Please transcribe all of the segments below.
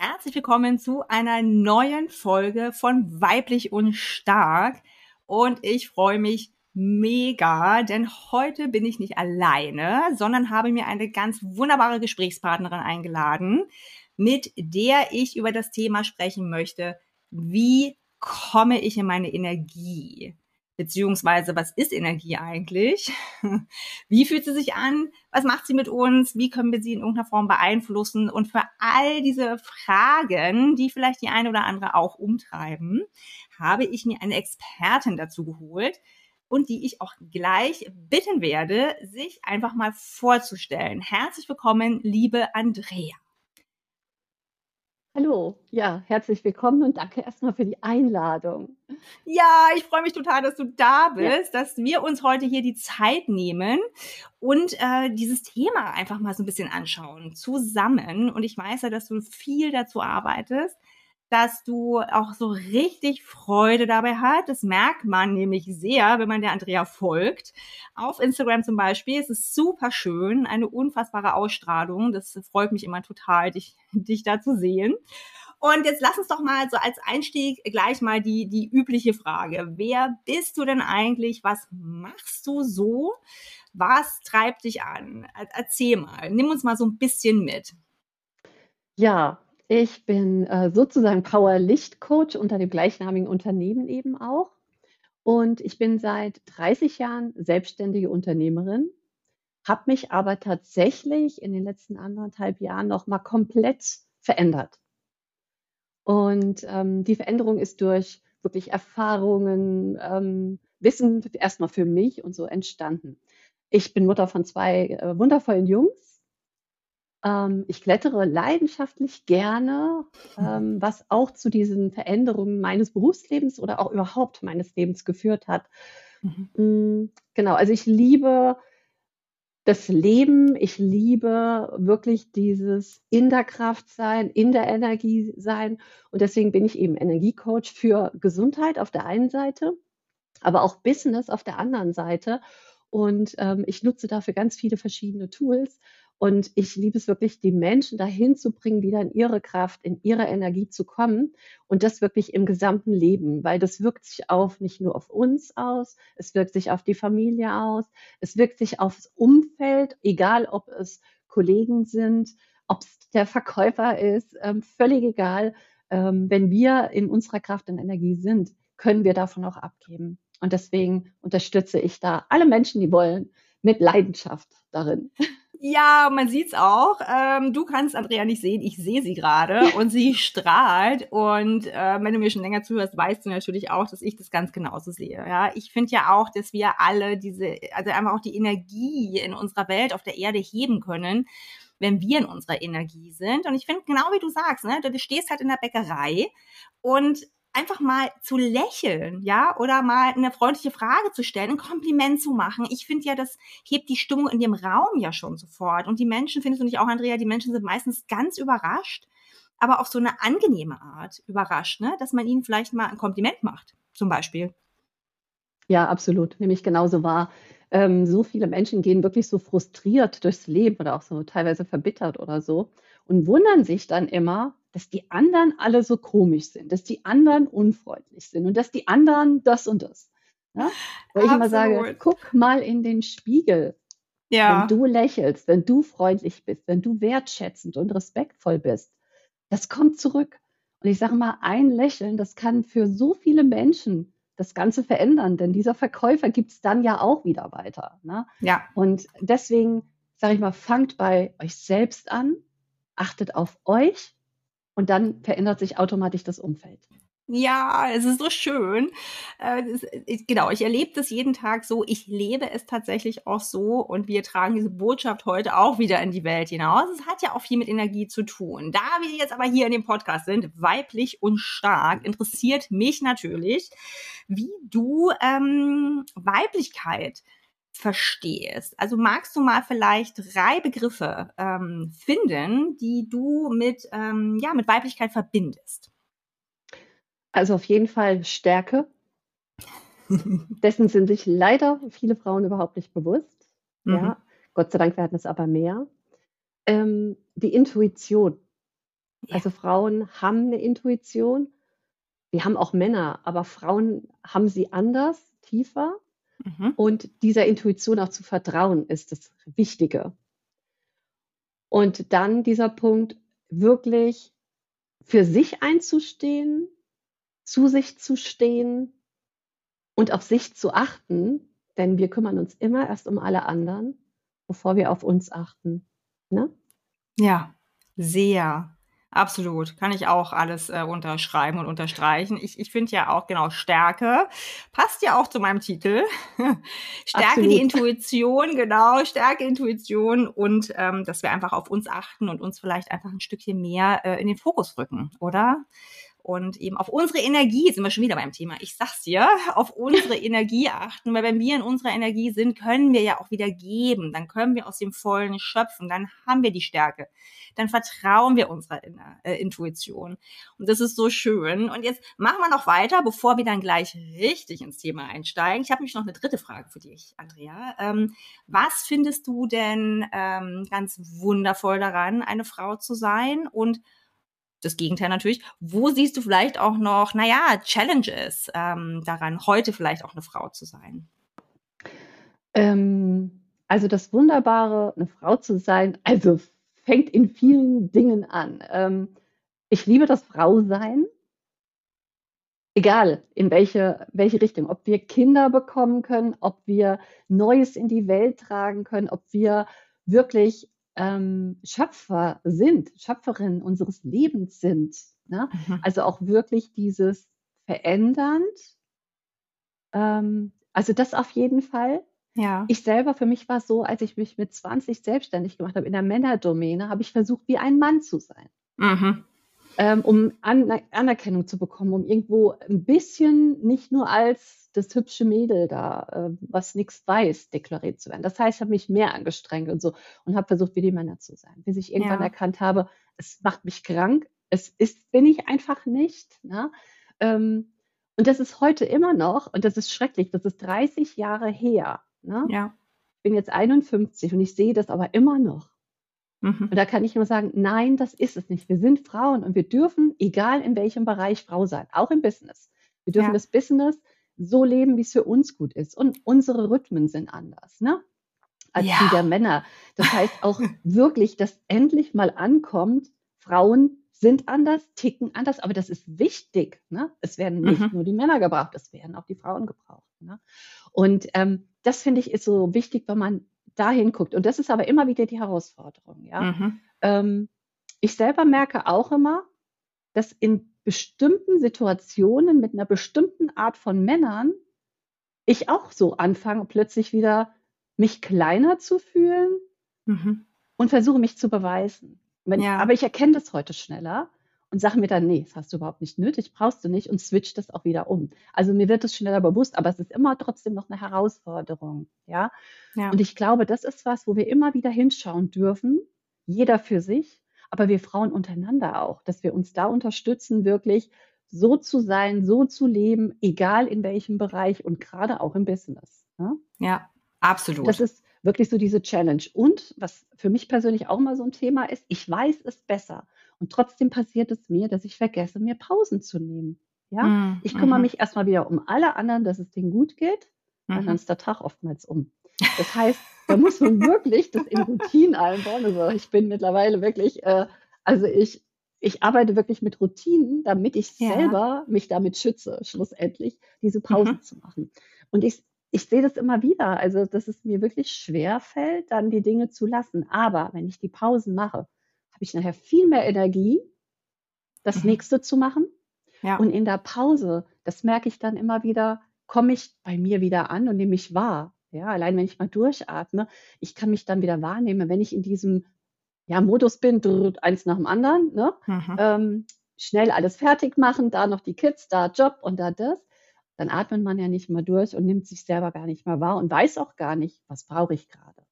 herzlich willkommen zu einer neuen Folge von Weiblich und Stark. Und ich freue mich mega, denn heute bin ich nicht alleine, sondern habe mir eine ganz wunderbare Gesprächspartnerin eingeladen, mit der ich über das Thema sprechen möchte, wie komme ich in meine Energie? Beziehungsweise, was ist Energie eigentlich? Wie fühlt sie sich an? Was macht sie mit uns? Wie können wir sie in irgendeiner Form beeinflussen? Und für all diese Fragen, die vielleicht die eine oder andere auch umtreiben, habe ich mir eine Expertin dazu geholt und die ich auch gleich bitten werde, sich einfach mal vorzustellen. Herzlich willkommen, liebe Andrea. Hallo, ja, herzlich willkommen und danke erstmal für die Einladung. Ja, ich freue mich total, dass du da bist, ja. dass wir uns heute hier die Zeit nehmen und äh, dieses Thema einfach mal so ein bisschen anschauen, zusammen. Und ich weiß ja, dass du viel dazu arbeitest dass du auch so richtig Freude dabei hast. Das merkt man nämlich sehr, wenn man der Andrea folgt. Auf Instagram zum Beispiel. Es ist super schön, eine unfassbare Ausstrahlung. Das freut mich immer total, dich, dich da zu sehen. Und jetzt lass uns doch mal so als Einstieg gleich mal die, die übliche Frage. Wer bist du denn eigentlich? Was machst du so? Was treibt dich an? Erzähl mal. Nimm uns mal so ein bisschen mit. Ja, ich bin äh, sozusagen Power-Licht-Coach unter dem gleichnamigen Unternehmen eben auch. Und ich bin seit 30 Jahren selbstständige Unternehmerin, habe mich aber tatsächlich in den letzten anderthalb Jahren noch mal komplett verändert. Und ähm, die Veränderung ist durch wirklich Erfahrungen, ähm, Wissen erstmal für mich und so entstanden. Ich bin Mutter von zwei äh, wundervollen Jungs ähm, ich klettere leidenschaftlich gerne, mhm. ähm, was auch zu diesen Veränderungen meines Berufslebens oder auch überhaupt meines Lebens geführt hat. Mhm. Mm, genau, also ich liebe das Leben, ich liebe wirklich dieses in der Kraft sein, in der Energie sein. Und deswegen bin ich eben Energiecoach für Gesundheit auf der einen Seite, aber auch Business auf der anderen Seite. Und ähm, ich nutze dafür ganz viele verschiedene Tools. Und ich liebe es wirklich, die Menschen dahin zu bringen, wieder in ihre Kraft, in ihre Energie zu kommen. Und das wirklich im gesamten Leben, weil das wirkt sich auf nicht nur auf uns aus, es wirkt sich auf die Familie aus, es wirkt sich aufs Umfeld, egal ob es Kollegen sind, ob es der Verkäufer ist, ähm, völlig egal. Ähm, wenn wir in unserer Kraft und Energie sind, können wir davon auch abgeben. Und deswegen unterstütze ich da alle Menschen, die wollen, mit Leidenschaft darin. Ja, man sieht's auch. Ähm, du kannst Andrea nicht sehen, ich sehe sie gerade und sie strahlt. Und äh, wenn du mir schon länger zuhörst, weißt du natürlich auch, dass ich das ganz genauso sehe. Ja, ich finde ja auch, dass wir alle diese, also einfach auch die Energie in unserer Welt auf der Erde heben können, wenn wir in unserer Energie sind. Und ich finde genau wie du sagst, ne, du stehst halt in der Bäckerei und einfach mal zu lächeln, ja, oder mal eine freundliche Frage zu stellen, ein Kompliment zu machen. Ich finde ja, das hebt die Stimmung in dem Raum ja schon sofort. Und die Menschen, findest du nicht auch, Andrea, die Menschen sind meistens ganz überrascht, aber auf so eine angenehme Art überrascht, ne, dass man ihnen vielleicht mal ein Kompliment macht, zum Beispiel. Ja, absolut. Nämlich genauso wahr. Ähm, so viele Menschen gehen wirklich so frustriert durchs Leben oder auch so teilweise verbittert oder so und wundern sich dann immer, dass die anderen alle so komisch sind, dass die anderen unfreundlich sind und dass die anderen das und das. Ja? Weil ich immer sage, guck mal in den Spiegel. Ja. Wenn du lächelst, wenn du freundlich bist, wenn du wertschätzend und respektvoll bist, das kommt zurück. Und ich sage mal, ein Lächeln, das kann für so viele Menschen das Ganze verändern, denn dieser Verkäufer gibt es dann ja auch wieder weiter. Ne? Ja. Und deswegen sage ich mal, fangt bei euch selbst an, achtet auf euch und dann verändert sich automatisch das Umfeld. Ja, es ist so schön. Äh, genau, ich erlebe das jeden Tag so. Ich lebe es tatsächlich auch so und wir tragen diese Botschaft heute auch wieder in die Welt hinaus. Es hat ja auch viel mit Energie zu tun. Da wir jetzt aber hier in dem Podcast sind, weiblich und stark, interessiert mich natürlich, wie du ähm, Weiblichkeit verstehst. Also magst du mal vielleicht drei Begriffe ähm, finden, die du mit, ähm, ja, mit Weiblichkeit verbindest? Also auf jeden Fall Stärke. Dessen sind sich leider viele Frauen überhaupt nicht bewusst. Mhm. Ja, Gott sei Dank werden es aber mehr. Ähm, die Intuition. Ja. Also Frauen haben eine Intuition. Wir haben auch Männer, aber Frauen haben sie anders, tiefer. Mhm. Und dieser Intuition auch zu vertrauen, ist das Wichtige. Und dann dieser Punkt, wirklich für sich einzustehen, zu sich zu stehen und auf sich zu achten, denn wir kümmern uns immer erst um alle anderen, bevor wir auf uns achten. Ne? Ja, sehr. Absolut, kann ich auch alles äh, unterschreiben und unterstreichen. Ich, ich finde ja auch genau Stärke passt ja auch zu meinem Titel. Stärke Absolut. die Intuition, genau, Stärke Intuition und ähm, dass wir einfach auf uns achten und uns vielleicht einfach ein Stückchen mehr äh, in den Fokus rücken, oder? Und eben auf unsere Energie, sind wir schon wieder beim Thema, ich sag's dir, auf unsere Energie achten, weil wenn wir in unserer Energie sind, können wir ja auch wieder geben, dann können wir aus dem Vollen schöpfen, dann haben wir die Stärke, dann vertrauen wir unserer äh, Intuition. Und das ist so schön. Und jetzt machen wir noch weiter, bevor wir dann gleich richtig ins Thema einsteigen. Ich habe nämlich noch eine dritte Frage für dich, Andrea. Ähm, was findest du denn ähm, ganz wundervoll daran, eine Frau zu sein? Und das Gegenteil natürlich. Wo siehst du vielleicht auch noch, naja, Challenges ähm, daran, heute vielleicht auch eine Frau zu sein? Ähm, also das Wunderbare, eine Frau zu sein, also fängt in vielen Dingen an. Ähm, ich liebe das Frausein, egal in welche, welche Richtung, ob wir Kinder bekommen können, ob wir Neues in die Welt tragen können, ob wir wirklich ähm, Schöpfer sind, Schöpferinnen unseres Lebens sind. Ne? Mhm. Also auch wirklich dieses verändernd. Ähm, also das auf jeden Fall. Ja. Ich selber, für mich war es so, als ich mich mit 20 selbstständig gemacht habe in der Männerdomäne, habe ich versucht, wie ein Mann zu sein. Mhm ähm, um An Anerkennung zu bekommen, um irgendwo ein bisschen nicht nur als das hübsche Mädel da, äh, was nichts weiß, deklariert zu werden. Das heißt, ich habe mich mehr angestrengt und so und habe versucht, wie die Männer zu sein, bis ich irgendwann ja. erkannt habe, es macht mich krank, es ist, bin ich einfach nicht. Ne? Ähm, und das ist heute immer noch, und das ist schrecklich, das ist 30 Jahre her. Ne? Ja. Ich bin jetzt 51 und ich sehe das aber immer noch. Mhm. Und da kann ich nur sagen, nein, das ist es nicht. Wir sind Frauen und wir dürfen, egal in welchem Bereich, Frau sein, auch im Business. Wir dürfen ja. das Business so leben, wie es für uns gut ist. Und unsere Rhythmen sind anders, ne? Als ja. die der Männer. Das heißt auch wirklich, dass endlich mal ankommt, Frauen sind anders, ticken anders, aber das ist wichtig. Ne? Es werden nicht mhm. nur die Männer gebraucht, es werden auch die Frauen gebraucht. Ne? Und ähm, das finde ich ist so wichtig, wenn man dahin guckt. Und das ist aber immer wieder die Herausforderung. Ja? Mhm. Ähm, ich selber merke auch immer, dass in bestimmten Situationen mit einer bestimmten Art von Männern ich auch so anfange, plötzlich wieder mich kleiner zu fühlen mhm. und versuche mich zu beweisen. Wenn, ja. Aber ich erkenne das heute schneller und sage mir dann, nee, das hast du überhaupt nicht nötig, brauchst du nicht und switch das auch wieder um. Also mir wird es schneller bewusst, aber es ist immer trotzdem noch eine Herausforderung, ja? ja. Und ich glaube, das ist was, wo wir immer wieder hinschauen dürfen, jeder für sich, aber wir Frauen untereinander auch, dass wir uns da unterstützen, wirklich so zu sein, so zu leben, egal in welchem Bereich und gerade auch im Business. Ja, ja absolut. Das ist wirklich so diese Challenge. Und was für mich persönlich auch mal so ein Thema ist, ich weiß es besser. Und trotzdem passiert es mir, dass ich vergesse, mir Pausen zu nehmen. Ja, mhm. ich kümmere mhm. mich erstmal wieder um alle anderen, dass es denen gut geht. Mhm. Dann ist der Tag oftmals um. Das heißt, da muss man wirklich das in Routinen einbauen. Also ich bin mittlerweile wirklich, äh, also ich, ich arbeite wirklich mit Routinen, damit ich ja. selber mich damit schütze, schlussendlich diese Pausen mhm. zu machen. Und ich, ich sehe das immer wieder, also dass es mir wirklich schwer fällt, dann die Dinge zu lassen. Aber wenn ich die Pausen mache, habe ich nachher viel mehr Energie, das mhm. nächste zu machen. Ja. Und in der Pause, das merke ich dann immer wieder, komme ich bei mir wieder an und nehme mich wahr. Ja, allein wenn ich mal durchatme, ich kann mich dann wieder wahrnehmen, wenn ich in diesem ja, Modus bin, eins nach dem anderen, ne? Mhm. Ähm, schnell alles fertig machen, da noch die Kids, da Job und da das, dann atmet man ja nicht mal durch und nimmt sich selber gar nicht mehr wahr und weiß auch gar nicht, was brauche ich gerade.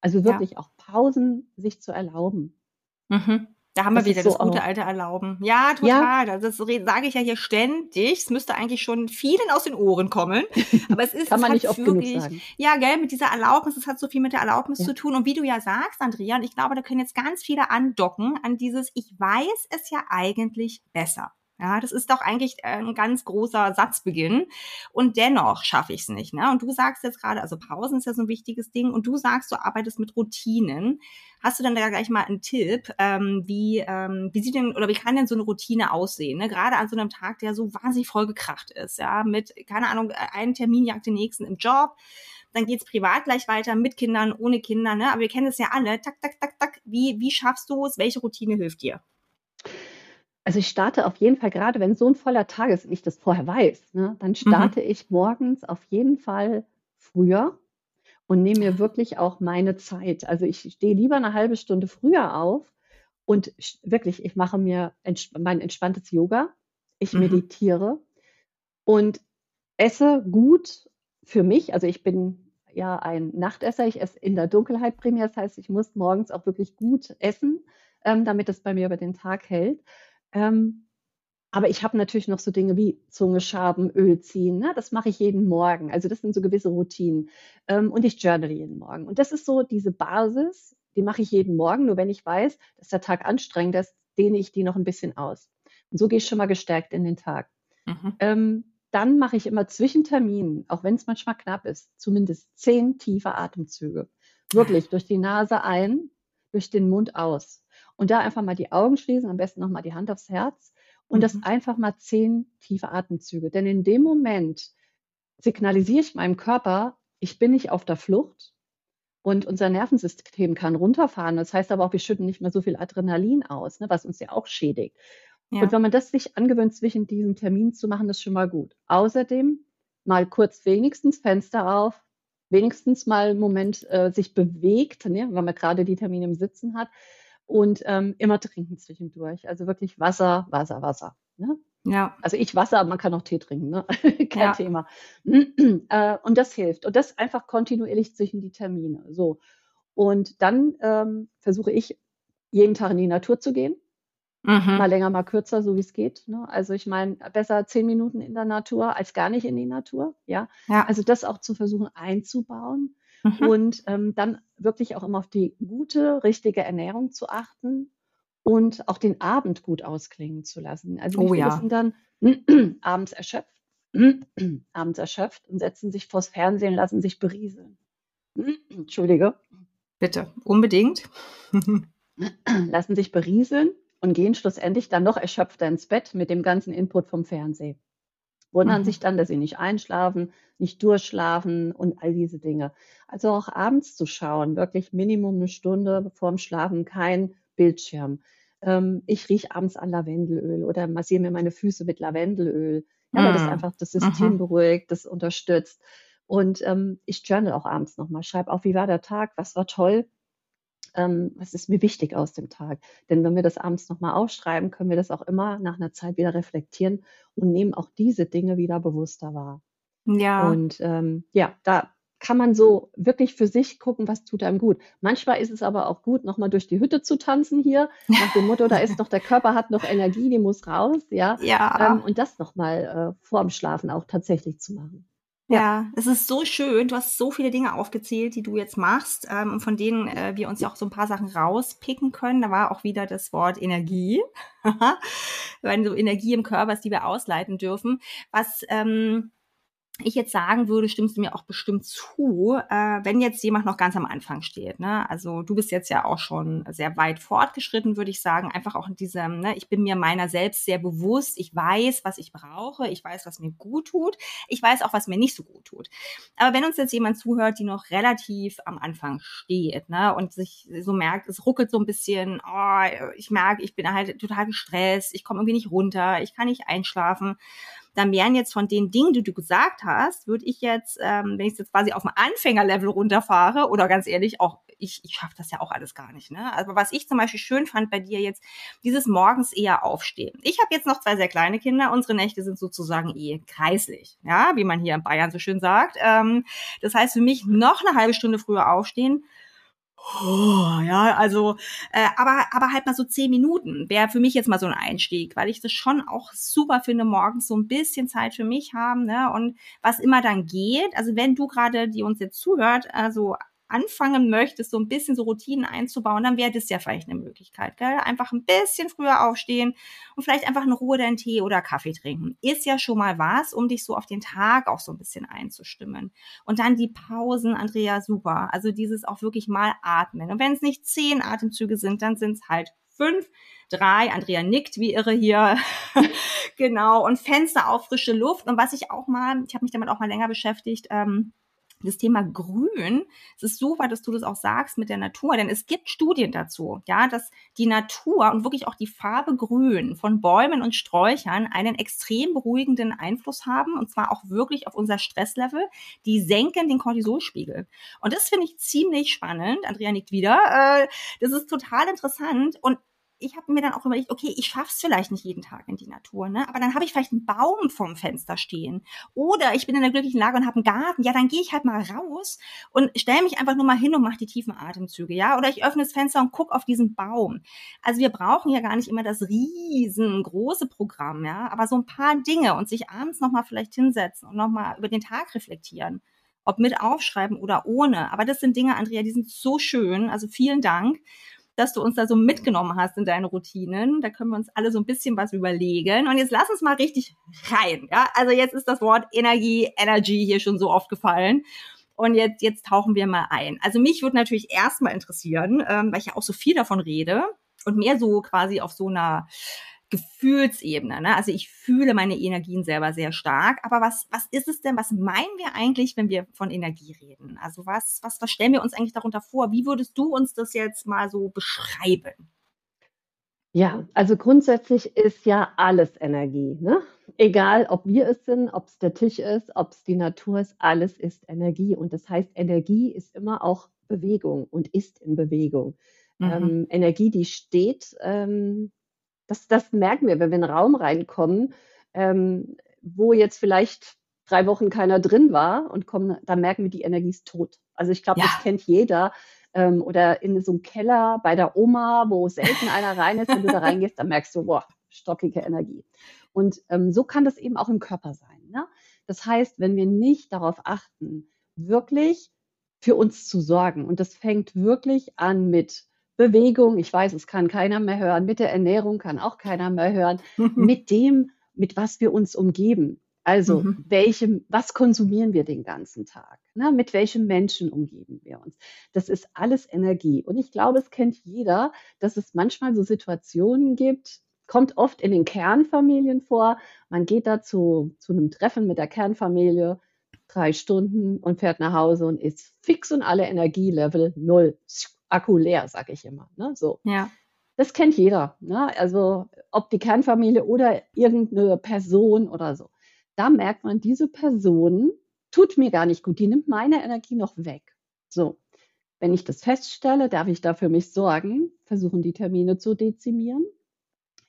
Also wirklich ja. auch Pausen sich zu erlauben. Mhm. Da haben das wir wieder so das gute auch. alte Erlauben. Ja, total. Ja. Das sage ich ja hier ständig. Es müsste eigentlich schon vielen aus den Ohren kommen. Aber es ist Kann man nicht oft wirklich, genug sagen. ja, gell, mit dieser Erlaubnis, es hat so viel mit der Erlaubnis ja. zu tun. Und wie du ja sagst, Andrea, und ich glaube, da können jetzt ganz viele andocken an dieses, ich weiß es ja eigentlich besser. Ja, das ist doch eigentlich äh, ein ganz großer Satzbeginn. Und dennoch schaffe ich es nicht. Ne? Und du sagst jetzt gerade, also Pausen ist ja so ein wichtiges Ding. Und du sagst, du arbeitest mit Routinen. Hast du dann da gleich mal einen Tipp, ähm, wie, ähm, wie sieht denn oder wie kann denn so eine Routine aussehen? Ne? Gerade an so einem Tag, der so wahnsinnig vollgekracht ist, ja, mit, keine Ahnung, einen Termin jagt den nächsten im Job. Dann geht's privat gleich weiter mit Kindern, ohne Kinder, ne? Aber wir kennen es ja alle. Tak, tak, tak, tak. Wie, wie schaffst du es? Welche Routine hilft dir? Also ich starte auf jeden Fall, gerade wenn so ein voller Tag ist und ich das vorher weiß, ne, dann mhm. starte mhm. ich morgens auf jeden Fall früher und nehme mir wirklich auch meine Zeit. Also ich stehe lieber eine halbe Stunde früher auf und wirklich, ich mache mir entsp mein entspanntes Yoga, ich mhm. meditiere und esse gut für mich. Also ich bin ja ein Nachtesser, ich esse in der Dunkelheit primär, das heißt, ich muss morgens auch wirklich gut essen, ähm, damit es bei mir über den Tag hält. Ähm, aber ich habe natürlich noch so Dinge wie Zunge schaben, Öl ziehen. Ne? Das mache ich jeden Morgen. Also das sind so gewisse Routinen. Ähm, und ich journal jeden Morgen. Und das ist so diese Basis, die mache ich jeden Morgen. Nur wenn ich weiß, dass der Tag anstrengend ist, dehne ich die noch ein bisschen aus. Und so gehe ich schon mal gestärkt in den Tag. Mhm. Ähm, dann mache ich immer zwischen Terminen, auch wenn es manchmal knapp ist, zumindest zehn tiefe Atemzüge. Wirklich durch die Nase ein, durch den Mund aus. Und da einfach mal die Augen schließen, am besten nochmal die Hand aufs Herz und mhm. das einfach mal zehn tiefe Atemzüge. Denn in dem Moment signalisiere ich meinem Körper, ich bin nicht auf der Flucht und unser Nervensystem kann runterfahren. Das heißt aber auch, wir schütten nicht mehr so viel Adrenalin aus, ne, was uns ja auch schädigt. Ja. Und wenn man das sich angewöhnt, zwischen diesen Terminen zu machen, ist schon mal gut. Außerdem mal kurz wenigstens Fenster auf, wenigstens mal einen Moment äh, sich bewegt, ne, wenn man gerade die Termine im Sitzen hat und ähm, immer trinken zwischendurch. Also wirklich Wasser, Wasser, Wasser. Ne? Ja. Also ich Wasser, man kann auch Tee trinken, ne? kein ja. Thema. äh, und das hilft. Und das einfach kontinuierlich zwischen die Termine. So. Und dann ähm, versuche ich, jeden Tag in die Natur zu gehen. Mhm. Mal länger, mal kürzer, so wie es geht. Ne? Also ich meine, besser zehn Minuten in der Natur als gar nicht in die Natur. Ja. ja. Also das auch zu versuchen einzubauen. Mhm. Und ähm, dann wirklich auch immer auf die gute, richtige Ernährung zu achten und auch den Abend gut ausklingen zu lassen. Also oh, ja. sind dann abends erschöpft, abends erschöpft und setzen sich vors Fernsehen, lassen sich berieseln. Entschuldige. Bitte, unbedingt. lassen sich berieseln und gehen schlussendlich dann noch erschöpfter ins Bett mit dem ganzen Input vom Fernsehen wundern mhm. sich dann, dass sie nicht einschlafen, nicht durchschlafen und all diese Dinge. Also auch abends zu schauen, wirklich Minimum eine Stunde vorm Schlafen, kein Bildschirm. Ähm, ich rieche abends an Lavendelöl oder massiere mir meine Füße mit Lavendelöl, ja, weil das mhm. einfach das System mhm. beruhigt, das unterstützt. Und ähm, ich journal auch abends nochmal, schreibe auf, wie war der Tag, was war toll, ähm, was ist mir wichtig aus dem Tag. Denn wenn wir das abends nochmal aufschreiben, können wir das auch immer nach einer Zeit wieder reflektieren und nehmen auch diese Dinge wieder bewusster wahr. Ja. Und ähm, ja, da kann man so wirklich für sich gucken, was tut einem gut. Manchmal ist es aber auch gut, nochmal durch die Hütte zu tanzen hier, nach dem Motto, da ist noch, der Körper hat noch Energie, die muss raus, ja. ja. Ähm, und das nochmal äh, vorm Schlafen auch tatsächlich zu machen. Ja, es ist so schön. Du hast so viele Dinge aufgezählt, die du jetzt machst, ähm, von denen äh, wir uns ja auch so ein paar Sachen rauspicken können. Da war auch wieder das Wort Energie. Wenn so Energie im Körper ist, die wir ausleiten dürfen. Was ähm, ich jetzt sagen würde, stimmst du mir auch bestimmt zu, äh, wenn jetzt jemand noch ganz am Anfang steht. Ne? Also du bist jetzt ja auch schon sehr weit fortgeschritten, würde ich sagen. Einfach auch in diesem, ne, ich bin mir meiner selbst sehr bewusst. Ich weiß, was ich brauche. Ich weiß, was mir gut tut. Ich weiß auch, was mir nicht so gut tut. Aber wenn uns jetzt jemand zuhört, die noch relativ am Anfang steht ne, und sich so merkt, es ruckelt so ein bisschen, oh, ich merke, ich bin halt total gestresst, ich komme irgendwie nicht runter, ich kann nicht einschlafen dann wären jetzt von den Dingen, die du gesagt hast, würde ich jetzt, ähm, wenn ich jetzt quasi auf dem Anfängerlevel runterfahre, oder ganz ehrlich, auch ich, ich schaffe das ja auch alles gar nicht. Ne? Also was ich zum Beispiel schön fand bei dir jetzt, dieses morgens eher aufstehen. Ich habe jetzt noch zwei sehr kleine Kinder. Unsere Nächte sind sozusagen eh kreislich, ja, wie man hier in Bayern so schön sagt. Ähm, das heißt für mich noch eine halbe Stunde früher aufstehen Oh, ja, also, äh, aber, aber halt mal so zehn Minuten wäre für mich jetzt mal so ein Einstieg, weil ich das schon auch super finde, morgens so ein bisschen Zeit für mich haben, ne? Und was immer dann geht, also wenn du gerade, die uns jetzt zuhört, also anfangen möchtest, so ein bisschen so Routinen einzubauen, dann wäre das ja vielleicht eine Möglichkeit. Gell? Einfach ein bisschen früher aufstehen und vielleicht einfach in Ruhe deinen Tee oder Kaffee trinken. Ist ja schon mal was, um dich so auf den Tag auch so ein bisschen einzustimmen. Und dann die Pausen, Andrea, super. Also dieses auch wirklich mal atmen. Und wenn es nicht zehn Atemzüge sind, dann sind es halt fünf, drei. Andrea nickt wie irre hier. genau. Und Fenster auf frische Luft. Und was ich auch mal, ich habe mich damit auch mal länger beschäftigt, ähm, das Thema Grün, es ist super, dass du das auch sagst mit der Natur, denn es gibt Studien dazu, ja, dass die Natur und wirklich auch die Farbe Grün von Bäumen und Sträuchern einen extrem beruhigenden Einfluss haben und zwar auch wirklich auf unser Stresslevel. Die senken den Cortisolspiegel. Und das finde ich ziemlich spannend. Andrea nickt wieder. Äh, das ist total interessant und ich habe mir dann auch überlegt, okay, ich schaff's vielleicht nicht jeden Tag in die Natur, ne? Aber dann habe ich vielleicht einen Baum vorm Fenster stehen. Oder ich bin in der glücklichen Lage und habe einen Garten. Ja, dann gehe ich halt mal raus und stelle mich einfach nur mal hin und mache die tiefen Atemzüge, ja? Oder ich öffne das Fenster und guck auf diesen Baum. Also wir brauchen ja gar nicht immer das riesengroße Programm, ja? Aber so ein paar Dinge und sich abends nochmal vielleicht hinsetzen und nochmal über den Tag reflektieren. Ob mit aufschreiben oder ohne. Aber das sind Dinge, Andrea, die sind so schön. Also vielen Dank dass du uns da so mitgenommen hast in deine Routinen. Da können wir uns alle so ein bisschen was überlegen. Und jetzt lass uns mal richtig rein. Ja, also jetzt ist das Wort Energie, Energy hier schon so oft gefallen. Und jetzt, jetzt tauchen wir mal ein. Also mich würde natürlich erstmal interessieren, ähm, weil ich ja auch so viel davon rede und mehr so quasi auf so einer Gefühlsebene. Ne? Also ich fühle meine Energien selber sehr stark. Aber was, was ist es denn? Was meinen wir eigentlich, wenn wir von Energie reden? Also was, was, was stellen wir uns eigentlich darunter vor? Wie würdest du uns das jetzt mal so beschreiben? Ja, also grundsätzlich ist ja alles Energie. Ne? Egal, ob wir es sind, ob es der Tisch ist, ob es die Natur ist, alles ist Energie. Und das heißt, Energie ist immer auch Bewegung und ist in Bewegung. Mhm. Ähm, Energie, die steht, ähm, das, das merken wir, wenn wir in einen Raum reinkommen, ähm, wo jetzt vielleicht drei Wochen keiner drin war und kommen, da merken wir, die Energie ist tot. Also ich glaube, ja. das kennt jeder. Ähm, oder in so einem Keller bei der Oma, wo selten einer rein ist, wenn du da reingehst, dann merkst du, boah, stockige Energie. Und ähm, so kann das eben auch im Körper sein. Ne? Das heißt, wenn wir nicht darauf achten, wirklich für uns zu sorgen, und das fängt wirklich an mit Bewegung, ich weiß, es kann keiner mehr hören, mit der Ernährung kann auch keiner mehr hören, mit dem, mit was wir uns umgeben. Also, mhm. welchem, was konsumieren wir den ganzen Tag? Ne? Mit welchen Menschen umgeben wir uns? Das ist alles Energie. Und ich glaube, es kennt jeder, dass es manchmal so Situationen gibt, kommt oft in den Kernfamilien vor. Man geht da zu, zu einem Treffen mit der Kernfamilie, drei Stunden und fährt nach Hause und ist fix und alle Energielevel null. Akku leer, sage ich immer. Ne? So. Ja. Das kennt jeder. Ne? Also ob die Kernfamilie oder irgendeine Person oder so. Da merkt man, diese Person tut mir gar nicht gut. Die nimmt meine Energie noch weg. So. Wenn ich das feststelle, darf ich da für mich sorgen, versuchen die Termine zu dezimieren.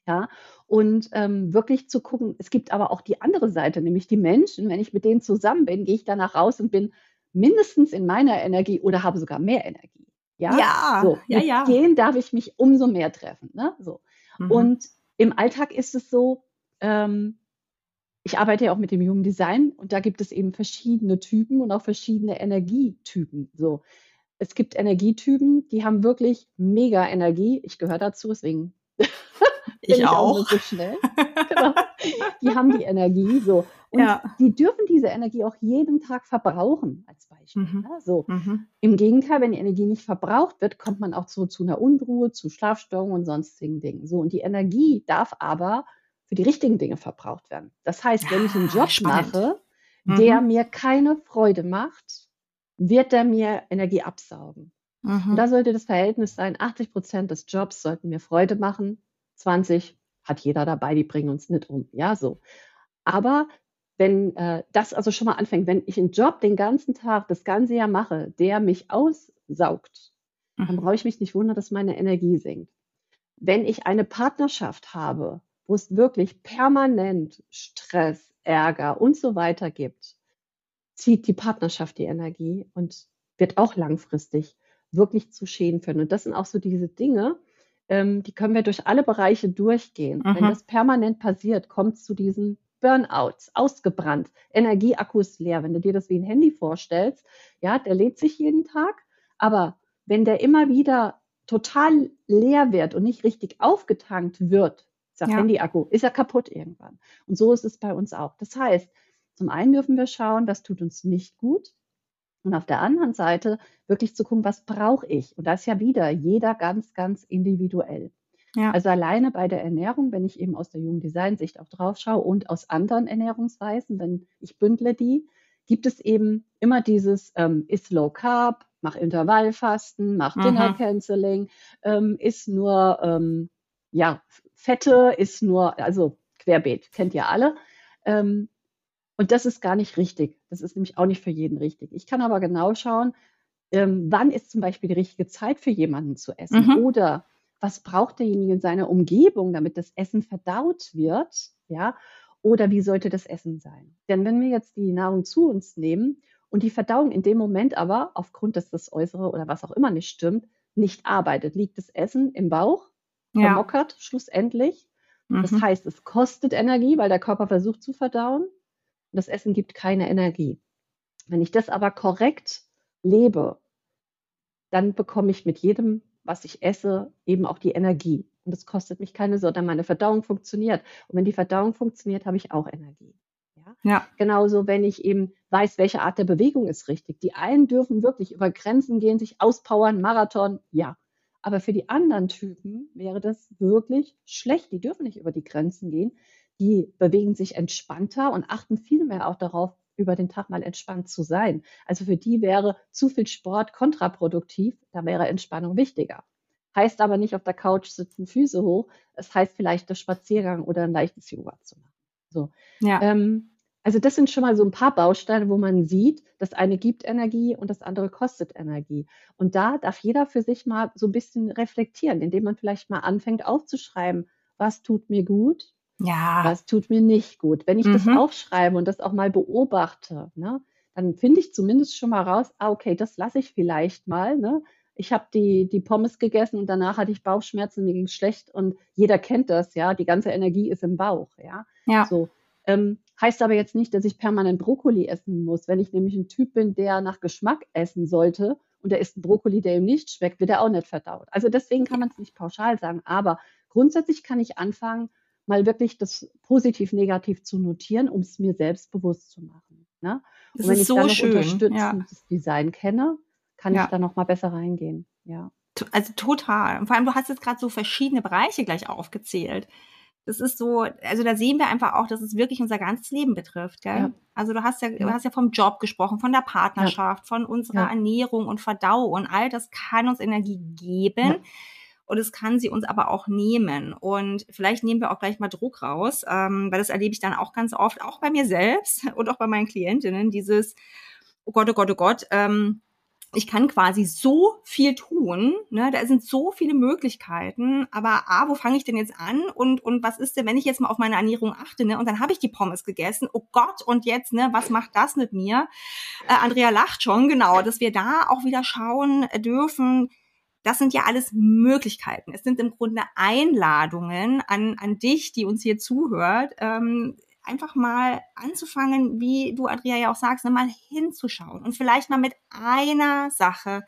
Ja, und ähm, wirklich zu gucken, es gibt aber auch die andere Seite, nämlich die Menschen. Wenn ich mit denen zusammen bin, gehe ich danach raus und bin mindestens in meiner Energie oder habe sogar mehr Energie. Ja, ja, so, ja, mit ja. denen darf ich mich umso mehr treffen. Ne? So. Mhm. Und im Alltag ist es so, ähm, ich arbeite ja auch mit dem Human Design und da gibt es eben verschiedene Typen und auch verschiedene Energietypen. So. Es gibt Energietypen, die haben wirklich mega Energie. Ich gehöre dazu, deswegen ich, ich auch. auch so schnell. genau. Die haben die Energie so. Und ja. die dürfen diese Energie auch jeden Tag verbrauchen, als Beispiel. Mhm. Ja, so. Mhm. Im Gegenteil, wenn die Energie nicht verbraucht wird, kommt man auch zu, zu einer Unruhe, zu Schlafstörungen und sonstigen Dingen. So. Und die Energie darf aber für die richtigen Dinge verbraucht werden. Das heißt, wenn ich einen Job Spannend. mache, der mhm. mir keine Freude macht, wird der mir Energie absaugen. Und mhm. da sollte das Verhältnis sein, 80 Prozent des Jobs sollten mir Freude machen, 20 hat jeder dabei, die bringen uns nicht um. Ja, so. Aber wenn äh, das also schon mal anfängt, wenn ich einen Job den ganzen Tag, das ganze Jahr mache, der mich aussaugt, dann mhm. brauche ich mich nicht wundern, dass meine Energie sinkt. Wenn ich eine Partnerschaft habe, wo es wirklich permanent Stress, Ärger und so weiter gibt, zieht die Partnerschaft die Energie und wird auch langfristig wirklich zu Schäden führen. Und das sind auch so diese Dinge, ähm, die können wir durch alle Bereiche durchgehen. Mhm. Wenn das permanent passiert, kommt es zu diesen Burnouts, ausgebrannt, Energieakku ist leer. Wenn du dir das wie ein Handy vorstellst, ja, der lädt sich jeden Tag, aber wenn der immer wieder total leer wird und nicht richtig aufgetankt wird, ist ja. Handy-Akku, ist er kaputt irgendwann. Und so ist es bei uns auch. Das heißt, zum einen dürfen wir schauen, das tut uns nicht gut. Und auf der anderen Seite wirklich zu gucken, was brauche ich? Und das ist ja wieder jeder ganz, ganz individuell. Ja. Also alleine bei der Ernährung, wenn ich eben aus der Human Design Sicht auch drauf schaue und aus anderen Ernährungsweisen, wenn ich bündle die, gibt es eben immer dieses ähm, ist Low Carb, mach Intervallfasten, mach mhm. Dinner Canceling, ähm, ist nur ähm, ja Fette, ist nur also querbeet, kennt ihr alle. Ähm, und das ist gar nicht richtig. Das ist nämlich auch nicht für jeden richtig. Ich kann aber genau schauen, ähm, wann ist zum Beispiel die richtige Zeit für jemanden zu essen mhm. oder was braucht derjenige in seiner Umgebung, damit das Essen verdaut wird, ja, oder wie sollte das Essen sein? Denn wenn wir jetzt die Nahrung zu uns nehmen und die Verdauung in dem Moment aber, aufgrund, dass das Äußere oder was auch immer nicht stimmt, nicht arbeitet, liegt das Essen im Bauch, vermockert ja. schlussendlich. Mhm. Das heißt, es kostet Energie, weil der Körper versucht zu verdauen und das Essen gibt keine Energie. Wenn ich das aber korrekt lebe, dann bekomme ich mit jedem was ich esse, eben auch die Energie. Und das kostet mich keine Sorge, meine Verdauung funktioniert. Und wenn die Verdauung funktioniert, habe ich auch Energie. Ja? ja. Genauso, wenn ich eben weiß, welche Art der Bewegung ist richtig. Die einen dürfen wirklich über Grenzen gehen, sich auspowern, Marathon, ja. Aber für die anderen Typen wäre das wirklich schlecht. Die dürfen nicht über die Grenzen gehen. Die bewegen sich entspannter und achten viel mehr auch darauf, über den Tag mal entspannt zu sein. Also für die wäre zu viel Sport kontraproduktiv, da wäre Entspannung wichtiger. Heißt aber nicht auf der Couch sitzen, Füße hoch. Es heißt vielleicht der Spaziergang oder ein leichtes Yoga zu machen. So. Ja. Ähm, also das sind schon mal so ein paar Bausteine, wo man sieht, das eine gibt Energie und das andere kostet Energie. Und da darf jeder für sich mal so ein bisschen reflektieren, indem man vielleicht mal anfängt aufzuschreiben, was tut mir gut, ja. Was tut mir nicht gut? Wenn ich mhm. das aufschreibe und das auch mal beobachte, ne, dann finde ich zumindest schon mal raus, ah, okay, das lasse ich vielleicht mal. Ne? Ich habe die, die Pommes gegessen und danach hatte ich Bauchschmerzen, mir ging es schlecht und jeder kennt das, ja. Die ganze Energie ist im Bauch, ja. ja. So. Ähm, heißt aber jetzt nicht, dass ich permanent Brokkoli essen muss. Wenn ich nämlich ein Typ bin, der nach Geschmack essen sollte und der isst ein Brokkoli, der ihm nicht schmeckt, wird er auch nicht verdaut. Also deswegen kann man es nicht pauschal sagen. Aber grundsätzlich kann ich anfangen, mal wirklich das positiv-negativ zu notieren, um es mir selbst bewusst zu machen. Ne? Das und wenn ich so dann noch schön. unterstützendes ja. Design kenne, kann ja. ich da noch mal besser reingehen. Ja. Also total. Und vor allem, du hast jetzt gerade so verschiedene Bereiche gleich aufgezählt. Das ist so, also da sehen wir einfach auch, dass es wirklich unser ganzes Leben betrifft. Gell? Ja. Also du hast ja, du hast ja vom Job gesprochen, von der Partnerschaft, von unserer Ernährung und Verdauung und all das kann uns Energie geben und es kann sie uns aber auch nehmen. Und vielleicht nehmen wir auch gleich mal Druck raus, ähm, weil das erlebe ich dann auch ganz oft, auch bei mir selbst und auch bei meinen Klientinnen, dieses, oh Gott, oh Gott, oh Gott, ähm, ich kann quasi so viel tun, ne? da sind so viele Möglichkeiten, aber A, wo fange ich denn jetzt an und, und was ist denn, wenn ich jetzt mal auf meine Ernährung achte, ne? und dann habe ich die Pommes gegessen, oh Gott, und jetzt, ne, was macht das mit mir? Äh, Andrea lacht schon, genau, dass wir da auch wieder schauen dürfen, das sind ja alles Möglichkeiten. Es sind im Grunde Einladungen an, an dich, die uns hier zuhört, ähm, einfach mal anzufangen, wie du, Andrea, ja auch sagst, ne, mal hinzuschauen und vielleicht mal mit einer Sache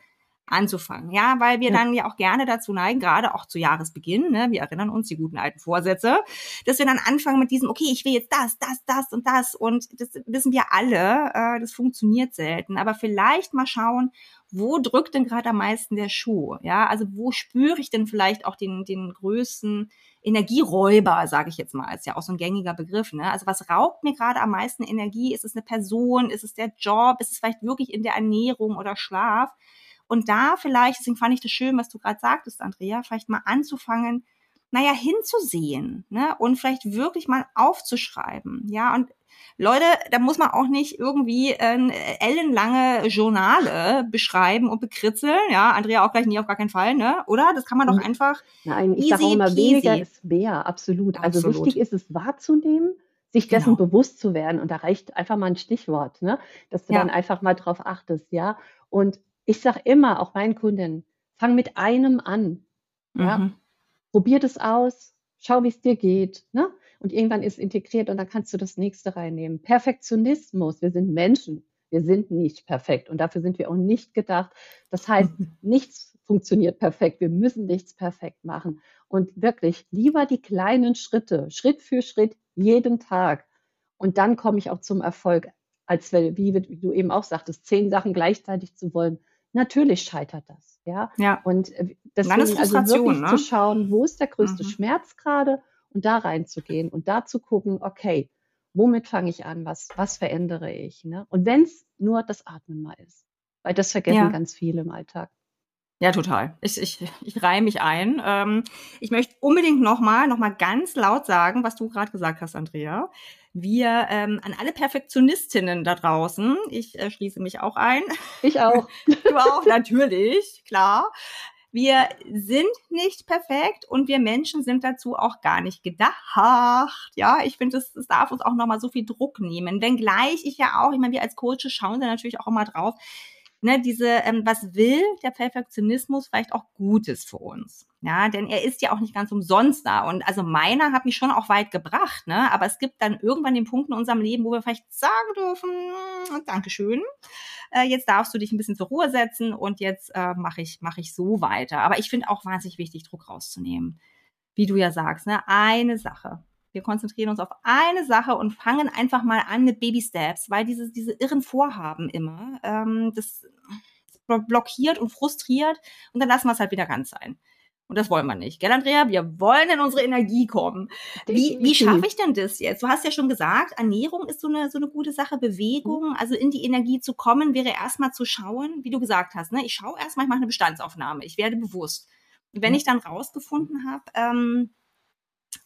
anzufangen, ja, weil wir dann ja auch gerne dazu neigen, gerade auch zu Jahresbeginn, ne, wir erinnern uns die guten alten Vorsätze, dass wir dann anfangen mit diesem, okay, ich will jetzt das, das, das und das und das wissen wir alle, äh, das funktioniert selten, aber vielleicht mal schauen, wo drückt denn gerade am meisten der Schuh? Ja, also wo spüre ich denn vielleicht auch den, den größten Energieräuber, sage ich jetzt mal, ist ja auch so ein gängiger Begriff. Ne? Also was raubt mir gerade am meisten Energie? Ist es eine Person? Ist es der Job? Ist es vielleicht wirklich in der Ernährung oder Schlaf? Und da vielleicht, deswegen fand ich das schön, was du gerade sagtest, Andrea, vielleicht mal anzufangen, naja, hinzusehen, ne? Und vielleicht wirklich mal aufzuschreiben, ja. Und Leute, da muss man auch nicht irgendwie äh, ellenlange Journale beschreiben und bekritzeln. Ja, Andrea auch gleich nie auf gar keinen Fall, ne? Oder? Das kann man doch einfach. Nein, ich sage auch immer, weniger ist mehr, absolut. absolut. Also wichtig ist es wahrzunehmen, sich dessen genau. bewusst zu werden. Und da reicht einfach mal ein Stichwort, ne? Dass du ja. dann einfach mal drauf achtest, ja. Und ich sage immer auch meinen Kunden, fang mit einem an. Ja? Mhm. Probier das aus, schau, wie es dir geht. Ne? Und irgendwann ist integriert und dann kannst du das nächste reinnehmen. Perfektionismus, wir sind Menschen. Wir sind nicht perfekt und dafür sind wir auch nicht gedacht. Das heißt, nichts funktioniert perfekt. Wir müssen nichts perfekt machen. Und wirklich lieber die kleinen Schritte, Schritt für Schritt, jeden Tag. Und dann komme ich auch zum Erfolg, als wie, wie du eben auch sagtest, zehn Sachen gleichzeitig zu wollen. Natürlich scheitert das. Ja. ja. Und äh, deswegen also wirklich ne? zu schauen, wo ist der größte mhm. Schmerz gerade und da reinzugehen und da zu gucken, okay, womit fange ich an? Was, was verändere ich? Ne? Und wenn es nur das Atmen mal ist. Weil das vergessen ja. ganz viele im Alltag. Ja, total. Ich, ich, ich reihe mich ein. Ähm, ich möchte unbedingt nochmal, nochmal ganz laut sagen, was du gerade gesagt hast, Andrea. Wir ähm, an alle Perfektionistinnen da draußen, ich äh, schließe mich auch ein. Ich auch. du auch, natürlich, klar. Wir sind nicht perfekt und wir Menschen sind dazu auch gar nicht gedacht. Ja, ich finde, das, das darf uns auch nochmal so viel Druck nehmen. Wenngleich ich ja auch, ich meine, wir als Coaches schauen da natürlich auch immer drauf, ne, diese, ähm, was will der Perfektionismus vielleicht auch Gutes für uns? Ja, denn er ist ja auch nicht ganz umsonst da. Und also meiner hat mich schon auch weit gebracht, ne? Aber es gibt dann irgendwann den Punkt in unserem Leben, wo wir vielleicht sagen dürfen, hm, Dankeschön. Äh, jetzt darfst du dich ein bisschen zur Ruhe setzen und jetzt äh, mache ich, mach ich so weiter. Aber ich finde auch wahnsinnig wichtig, Druck rauszunehmen. Wie du ja sagst, ne? Eine Sache. Wir konzentrieren uns auf eine Sache und fangen einfach mal an mit Baby Steps, weil diese, diese irren Vorhaben immer, ähm, das blockiert und frustriert und dann lassen wir es halt wieder ganz sein. Und das wollen wir nicht. Gell, Andrea? Wir wollen in unsere Energie kommen. Wie, wie schaffe ich denn das jetzt? Du hast ja schon gesagt, Ernährung ist so eine, so eine gute Sache. Bewegung, also in die Energie zu kommen, wäre erstmal zu schauen, wie du gesagt hast. Ne? Ich schaue erstmal, ich mache eine Bestandsaufnahme. Ich werde bewusst. Und wenn ich dann rausgefunden habe, ähm,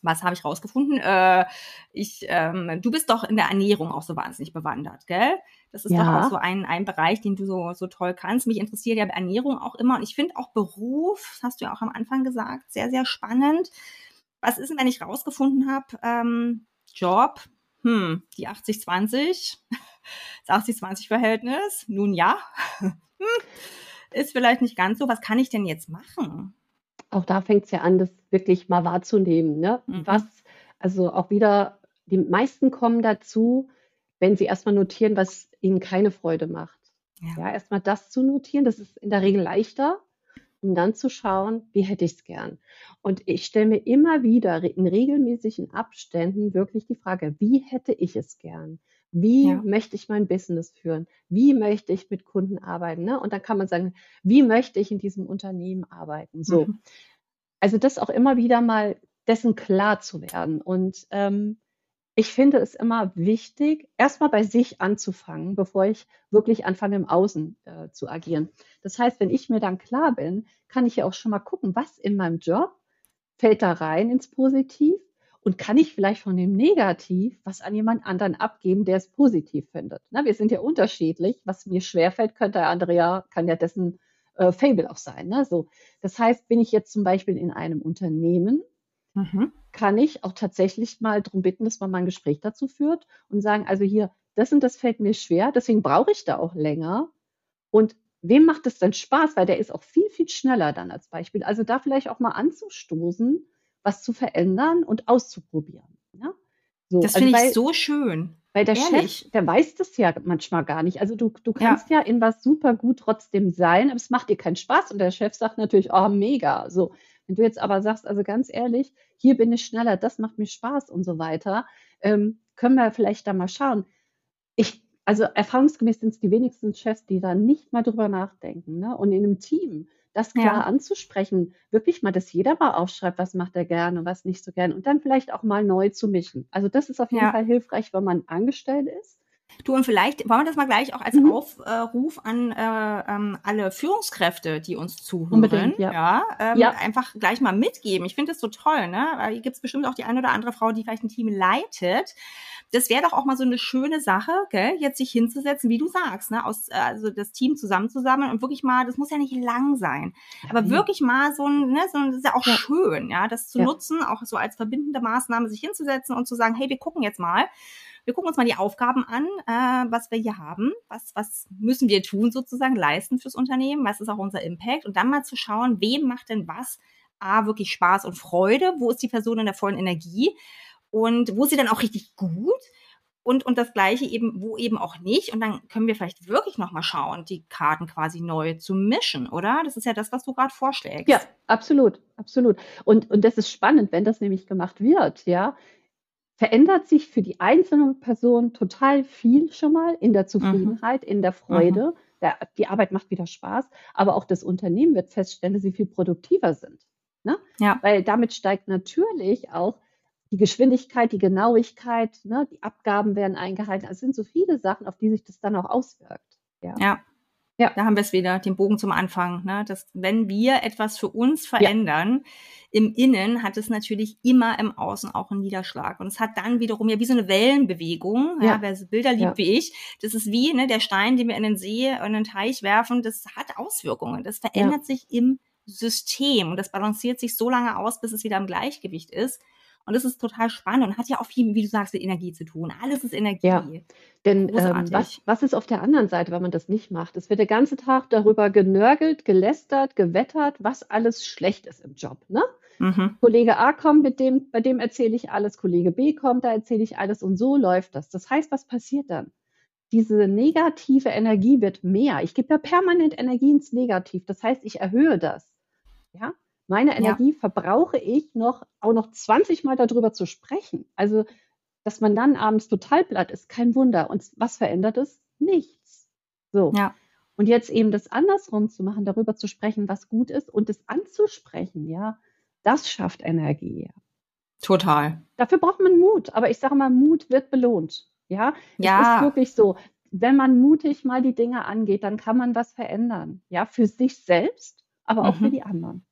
was habe ich rausgefunden? Äh, ich, ähm, du bist doch in der Ernährung auch so wahnsinnig bewandert, gell? Das ist ja. doch auch so ein, ein Bereich, den du so, so toll kannst. Mich interessiert ja Ernährung auch immer. Und ich finde auch Beruf, das hast du ja auch am Anfang gesagt, sehr, sehr spannend. Was ist denn, wenn ich rausgefunden habe, ähm, Job, hm, die 80-20, das 80-20-Verhältnis, nun ja, hm, ist vielleicht nicht ganz so. Was kann ich denn jetzt machen? Auch da fängt es ja an, das wirklich mal wahrzunehmen. Ne? Mhm. Was, also auch wieder, die meisten kommen dazu, wenn sie erstmal notieren, was ihnen keine Freude macht. Ja, ja erstmal das zu notieren, das ist in der Regel leichter, um dann zu schauen, wie hätte ich es gern. Und ich stelle mir immer wieder in regelmäßigen Abständen wirklich die Frage, wie hätte ich es gern? Wie ja. möchte ich mein Business führen? Wie möchte ich mit Kunden arbeiten? Ne? Und dann kann man sagen, wie möchte ich in diesem Unternehmen arbeiten? So. Mhm. Also das auch immer wieder mal dessen klar zu werden. Und ähm, ich finde es immer wichtig, erstmal bei sich anzufangen, bevor ich wirklich anfange, im Außen äh, zu agieren. Das heißt, wenn ich mir dann klar bin, kann ich ja auch schon mal gucken, was in meinem Job fällt da rein ins Positiv und kann ich vielleicht von dem Negativ was an jemand anderen abgeben, der es positiv findet? Na, wir sind ja unterschiedlich. Was mir schwerfällt, könnte Andrea, kann ja dessen äh, Fable auch sein. Ne? So, das heißt, bin ich jetzt zum Beispiel in einem Unternehmen, mhm. kann ich auch tatsächlich mal darum bitten, dass man mal ein Gespräch dazu führt und sagen, also hier, das und das fällt mir schwer, deswegen brauche ich da auch länger. Und wem macht es denn Spaß? Weil der ist auch viel, viel schneller dann als Beispiel. Also da vielleicht auch mal anzustoßen was zu verändern und auszuprobieren. Ja? So, das also finde ich so schön. Weil der Ehrlich? Chef, der weiß das ja manchmal gar nicht. Also du, du kannst ja. ja in was super gut trotzdem sein, aber es macht dir keinen Spaß. Und der Chef sagt natürlich, oh, mega. So, wenn du jetzt aber sagst, also ganz ehrlich, hier bin ich schneller, das macht mir Spaß und so weiter, ähm, können wir vielleicht da mal schauen. Ich, also erfahrungsgemäß sind es die wenigsten Chefs, die da nicht mal drüber nachdenken. Ne? Und in einem Team, das klar ja. anzusprechen, wirklich mal, dass jeder mal aufschreibt, was macht er gerne und was nicht so gerne und dann vielleicht auch mal neu zu mischen. Also das ist auf jeden ja. Fall hilfreich, wenn man angestellt ist. Du, und vielleicht wollen wir das mal gleich auch als mhm. Aufruf an äh, ähm, alle Führungskräfte, die uns zuhören, Unbedingt, ja, ja, ähm, ja, einfach gleich mal mitgeben. Ich finde das so toll, ne? Hier gibt es bestimmt auch die eine oder andere Frau, die vielleicht ein Team leitet. Das wäre doch auch mal so eine schöne Sache, gell? jetzt sich hinzusetzen, wie du sagst, ne? aus, also das Team zusammenzusammeln und wirklich mal, das muss ja nicht lang sein, aber mhm. wirklich mal so ein, ne, so ein, das ist ja auch schön, ja, das zu nutzen, auch so als verbindende Maßnahme sich hinzusetzen und zu sagen, hey, wir gucken jetzt mal, wir gucken uns mal die Aufgaben an, äh, was wir hier haben, was, was müssen wir tun sozusagen, leisten fürs Unternehmen, was ist auch unser Impact und dann mal zu schauen, wem macht denn was, A, wirklich Spaß und Freude, wo ist die Person in der vollen Energie und wo ist sie dann auch richtig gut und, und das Gleiche eben, wo eben auch nicht. Und dann können wir vielleicht wirklich nochmal schauen, die Karten quasi neu zu mischen, oder? Das ist ja das, was du gerade vorschlägst. Ja, absolut, absolut. Und, und das ist spannend, wenn das nämlich gemacht wird, ja. Verändert sich für die einzelne Person total viel schon mal in der mhm. Zufriedenheit, mhm. in der Freude. Mhm. Der, die Arbeit macht wieder Spaß, aber auch das Unternehmen wird feststellen, dass sie viel produktiver sind. Ne? Ja. Weil damit steigt natürlich auch die Geschwindigkeit, die Genauigkeit, ne, die Abgaben werden eingehalten. Also es sind so viele Sachen, auf die sich das dann auch auswirkt. Ja. ja. Ja. Da haben wir es wieder, den Bogen zum Anfang. Ne? Dass, wenn wir etwas für uns verändern, ja. im Innen hat es natürlich immer im Außen auch einen Niederschlag. Und es hat dann wiederum ja wie so eine Wellenbewegung. Ja. ja wer Bilder liebt ja. wie ich, das ist wie ne, der Stein, den wir in den See, in den Teich werfen, das hat Auswirkungen. Das verändert sich im System. Und das balanciert sich so lange aus, bis es wieder im Gleichgewicht ist. Und das ist total spannend und hat ja auch viel, wie du sagst, mit Energie zu tun. Alles ist Energie. Ja, denn ähm, was, was ist auf der anderen Seite, wenn man das nicht macht? Es wird der ganze Tag darüber genörgelt, gelästert, gewettert, was alles schlecht ist im Job. Ne? Mhm. Kollege A kommt, mit dem, bei dem erzähle ich alles, Kollege B kommt, da erzähle ich alles und so läuft das. Das heißt, was passiert dann? Diese negative Energie wird mehr. Ich gebe ja permanent Energie ins Negativ. Das heißt, ich erhöhe das. Ja, meine Energie ja. verbrauche ich noch, auch noch 20 Mal darüber zu sprechen. Also, dass man dann abends total platt ist, kein Wunder. Und was verändert es? Nichts. So. Ja. Und jetzt eben das andersrum zu machen, darüber zu sprechen, was gut ist und es anzusprechen, ja, das schafft Energie. Total. Dafür braucht man Mut. Aber ich sage mal, Mut wird belohnt. Ja, ja. es ist wirklich so. Wenn man mutig mal die Dinge angeht, dann kann man was verändern. Ja, für sich selbst, aber auch mhm. für die anderen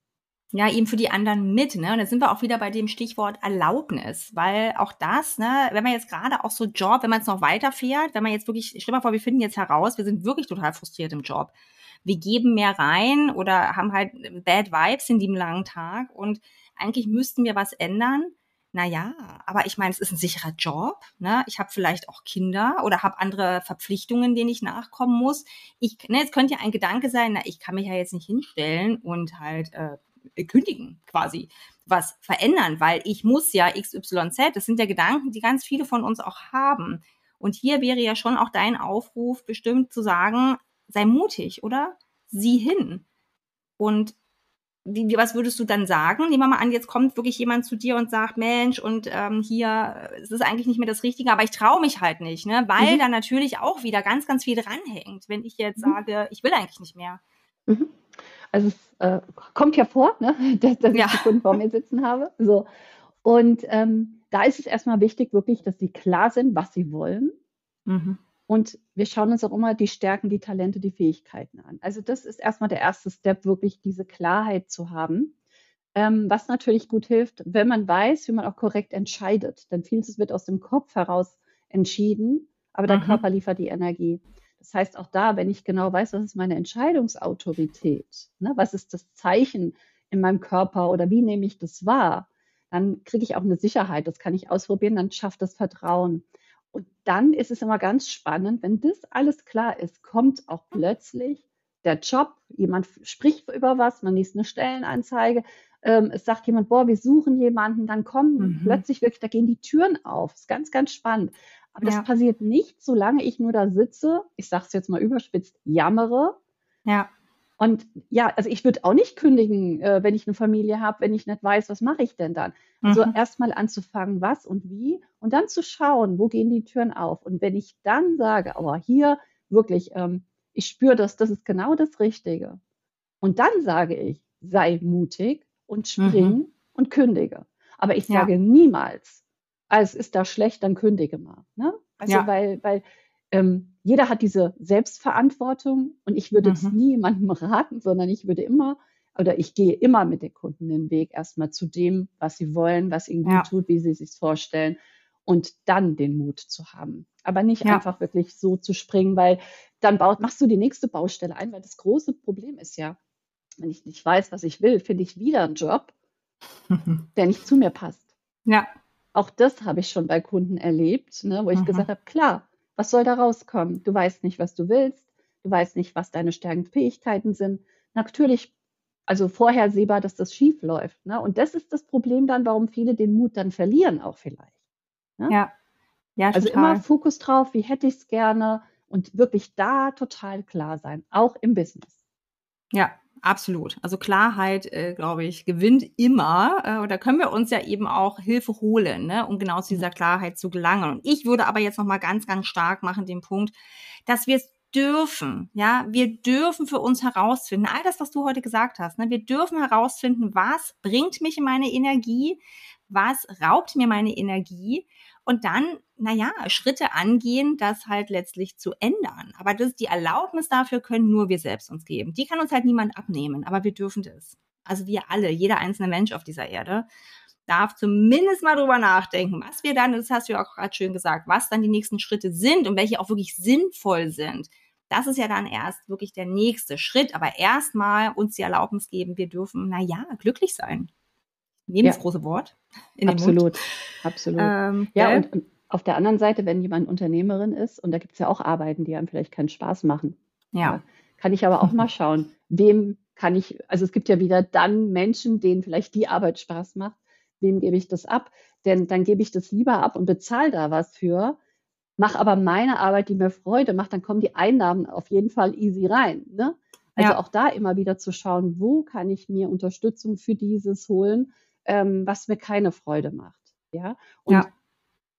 ja, eben für die anderen mit, ne? Und da sind wir auch wieder bei dem Stichwort Erlaubnis, weil auch das, ne, wenn man jetzt gerade auch so Job, wenn man es noch weiterfährt, wenn man jetzt wirklich, stell mal vor, wir finden jetzt heraus, wir sind wirklich total frustriert im Job. Wir geben mehr rein oder haben halt Bad Vibes in dem langen Tag und eigentlich müssten wir was ändern. Naja, aber ich meine, es ist ein sicherer Job. Ne? Ich habe vielleicht auch Kinder oder habe andere Verpflichtungen, denen ich nachkommen muss. Ich, ne, jetzt könnte ja ein Gedanke sein, na, ich kann mich ja jetzt nicht hinstellen und halt äh, kündigen quasi, was verändern, weil ich muss ja XYZ, das sind ja Gedanken, die ganz viele von uns auch haben. Und hier wäre ja schon auch dein Aufruf bestimmt zu sagen, sei mutig, oder? Sieh hin. Und wie, was würdest du dann sagen? Nehmen wir mal an, jetzt kommt wirklich jemand zu dir und sagt, Mensch, und ähm, hier, es ist eigentlich nicht mehr das Richtige, aber ich traue mich halt nicht, ne? Weil mhm. da natürlich auch wieder ganz, ganz viel dranhängt, wenn ich jetzt mhm. sage, ich will eigentlich nicht mehr. Mhm. Also es äh, kommt ja vor, ne, dass, dass ja. ich die Kunden vor mir sitzen habe. So. Und ähm, da ist es erstmal wichtig, wirklich, dass sie klar sind, was sie wollen. Mhm. Und wir schauen uns auch immer die Stärken, die Talente, die Fähigkeiten an. Also das ist erstmal der erste Step, wirklich diese Klarheit zu haben. Ähm, was natürlich gut hilft, wenn man weiß, wie man auch korrekt entscheidet. Denn vieles wird aus dem Kopf heraus entschieden, aber der mhm. Körper liefert die Energie. Das heißt, auch da, wenn ich genau weiß, was ist meine Entscheidungsautorität, ne, was ist das Zeichen in meinem Körper oder wie nehme ich das wahr, dann kriege ich auch eine Sicherheit. Das kann ich ausprobieren, dann schafft das Vertrauen. Und dann ist es immer ganz spannend, wenn das alles klar ist, kommt auch plötzlich der Job, jemand spricht über was, man liest eine Stellenanzeige, ähm, es sagt jemand, boah, wir suchen jemanden, dann kommen mhm. plötzlich wirklich, da gehen die Türen auf. Das ist ganz, ganz spannend. Aber ja. das passiert nicht, solange ich nur da sitze, ich sage es jetzt mal überspitzt, jammere. Ja. Und ja, also ich würde auch nicht kündigen, äh, wenn ich eine Familie habe, wenn ich nicht weiß, was mache ich denn dann. Also mhm. erstmal anzufangen, was und wie und dann zu schauen, wo gehen die Türen auf. Und wenn ich dann sage, aber hier wirklich, ähm, ich spüre das, das ist genau das Richtige. Und dann sage ich, sei mutig und spring mhm. und kündige. Aber ich sage ja. niemals, als ist da schlecht, dann kündige mal. Ne? Also ja. weil, weil ähm, jeder hat diese Selbstverantwortung und ich würde es mhm. nie jemandem raten, sondern ich würde immer oder ich gehe immer mit den Kunden den Weg erstmal zu dem, was sie wollen, was ihnen gut ja. tut, wie sie sich vorstellen und dann den Mut zu haben. Aber nicht ja. einfach wirklich so zu springen, weil dann baut, machst du die nächste Baustelle ein, weil das große Problem ist ja, wenn ich nicht weiß, was ich will, finde ich wieder einen Job, der nicht zu mir passt. Ja. Auch das habe ich schon bei Kunden erlebt, ne, wo ich Mhm. gesagt habe, klar, was soll da rauskommen? Du weißt nicht, was du willst, du weißt nicht, was deine Stärken, Fähigkeiten sind. Natürlich, also vorhersehbar, dass das schief läuft. Ne? Und das ist das Problem dann, warum viele den Mut dann verlieren auch vielleicht. Ne? Ja. Ja, Also total. immer Fokus drauf, wie hätte ich es gerne und wirklich da total klar sein, auch im Business. Ja, absolut. Also Klarheit, äh, glaube ich, gewinnt immer. Äh, und da können wir uns ja eben auch Hilfe holen, ne, um genau zu dieser Klarheit zu gelangen. Und ich würde aber jetzt nochmal ganz, ganz stark machen den Punkt, dass wir es dürfen, ja, wir dürfen für uns herausfinden, all das, was du heute gesagt hast, ne, wir dürfen herausfinden, was bringt mich in meine Energie, was raubt mir meine Energie und dann, naja, Schritte angehen, das halt letztlich zu ändern. Aber das, die Erlaubnis dafür können nur wir selbst uns geben. Die kann uns halt niemand abnehmen, aber wir dürfen das. Also wir alle, jeder einzelne Mensch auf dieser Erde darf zumindest mal drüber nachdenken, was wir dann, das hast du ja auch gerade schön gesagt, was dann die nächsten Schritte sind und welche auch wirklich sinnvoll sind. Das ist ja dann erst wirklich der nächste Schritt. Aber erstmal uns die Erlaubnis geben, wir dürfen, naja, glücklich sein. Nehmen Ja. das große Wort in. Absolut, absolut. Ähm, Ja, gell? und, und auf der anderen Seite, wenn jemand Unternehmerin ist, und da gibt es ja auch Arbeiten, die einem vielleicht keinen Spaß machen, ja. kann ich aber auch mal schauen, wem kann ich, also es gibt ja wieder dann Menschen, denen vielleicht die Arbeit Spaß macht, wem gebe ich das ab? Denn dann gebe ich das lieber ab und bezahle da was für, mache aber meine Arbeit, die mir Freude macht, dann kommen die Einnahmen auf jeden Fall easy rein. Ne? Also Ja. auch da immer wieder zu schauen, wo kann ich mir Unterstützung für dieses holen, ähm, was mir keine Freude macht. Ja, und Ja.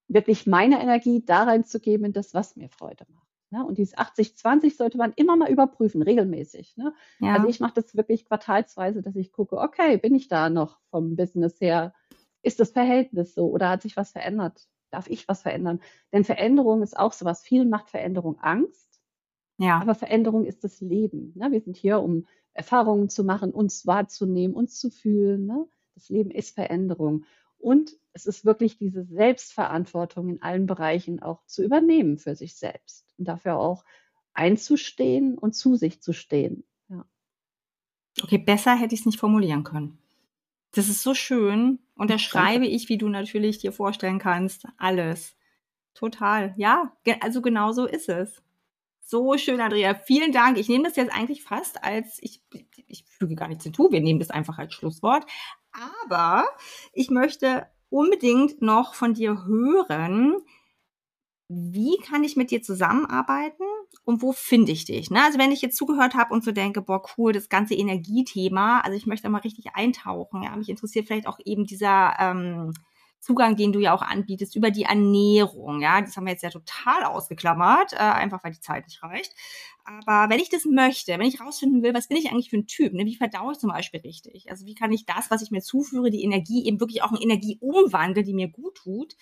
wirklich meine Energie da reinzugeben in das, was mir Freude macht. Ne? Und dieses 80-20 sollte man immer mal überprüfen, regelmäßig. Ne? ja. Also ich mache das wirklich quartalsweise, dass ich gucke, okay, bin ich da noch vom Business her? Ist das Verhältnis so oder hat sich was verändert? Darf ich was verändern? Denn Veränderung ist auch sowas. Vielen macht Veränderung Angst, ja. aber Veränderung ist das Leben. Ne? Wir sind hier, um Erfahrungen zu machen, uns wahrzunehmen, uns zu fühlen. Ne? Das Leben ist Veränderung. Und es ist wirklich diese Selbstverantwortung in allen Bereichen auch zu übernehmen für sich selbst und dafür auch einzustehen und zu sich zu stehen. Ja. Okay, besser hätte ich es nicht formulieren können. Das ist so schön. Und da schreibe ich, wie du natürlich dir vorstellen kannst, alles. Total. Ja, also genau so ist es. So schön, Andrea. Vielen Dank. Ich nehme das jetzt eigentlich fast als, ich, ich füge gar nichts hinzu, wir nehmen das einfach als Schlusswort. Aber ich möchte unbedingt noch von dir hören, wie kann ich mit dir zusammenarbeiten und wo finde ich dich? Ne? Also wenn ich jetzt zugehört habe und so denke, boah, cool, das ganze Energiethema, also ich möchte mal richtig eintauchen. Ja? Mich interessiert vielleicht auch eben dieser ähm, Zugang, den du ja auch anbietest, über die Ernährung. Ja, das haben wir jetzt ja total ausgeklammert, äh, einfach weil die Zeit nicht reicht. Aber wenn ich das möchte, wenn ich rausfinden will, was bin ich eigentlich für ein Typ? Ne? Wie verdaue ich zum Beispiel richtig? Also wie kann ich das, was ich mir zuführe, die Energie eben wirklich auch in Energie umwandeln, die mir gut tut?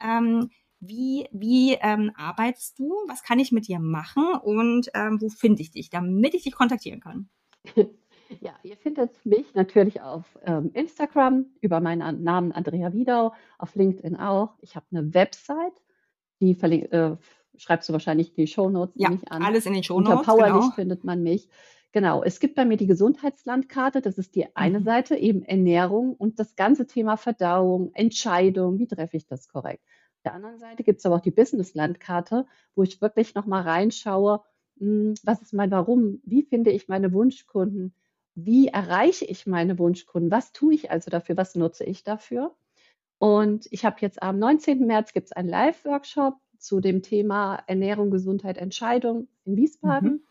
Ähm, wie, wie ähm, arbeitest du? Was kann ich mit dir machen? Und ähm, wo finde ich dich, damit ich dich kontaktieren kann? Ja, ihr findet mich natürlich auf ähm, Instagram über meinen Namen Andrea Wiedau, auf LinkedIn auch. Ich habe eine Website, die äh, schreibst du wahrscheinlich in die Shownotes Ja, ich an. alles in den Unter Shownotes. Powerlicht Genau. findet man mich. Genau, es gibt bei mir die Gesundheitslandkarte, das ist die eine Mhm. Seite, eben Ernährung und das ganze Thema Verdauung, Entscheidung, wie treffe ich das korrekt. Auf der anderen Seite gibt es aber auch die Business-Landkarte, wo ich wirklich nochmal reinschaue, hm, was ist mein Warum, wie finde ich meine Wunschkunden, wie erreiche ich meine Wunschkunden, was tue ich also dafür, was nutze ich dafür. Und ich habe jetzt am 19. März gibt es einen Live-Workshop zu dem Thema Ernährung, Gesundheit, Entscheidung in Wiesbaden. Mhm.